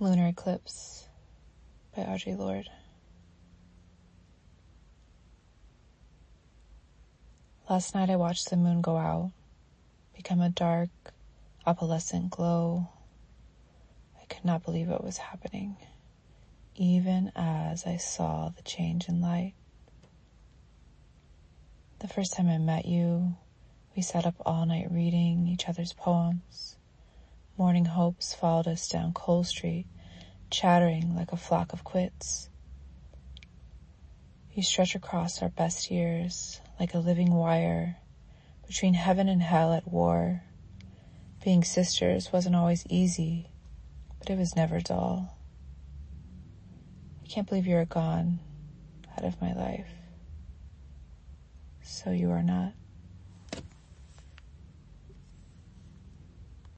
Lunar Eclipse by Audre Lorde. Last night I watched the moon go out, become a dark, opalescent glow. I could not believe what was happening, even as I saw the change in light. The first time I met you, we sat up all night reading each other's poems. Morning hopes followed us down Cole Street, chattering like a flock of quits. You stretch across our best years like a living wire between heaven and hell at war. Being sisters wasn't always easy, but it was never dull. I can't believe you're gone out of my life. So you are not.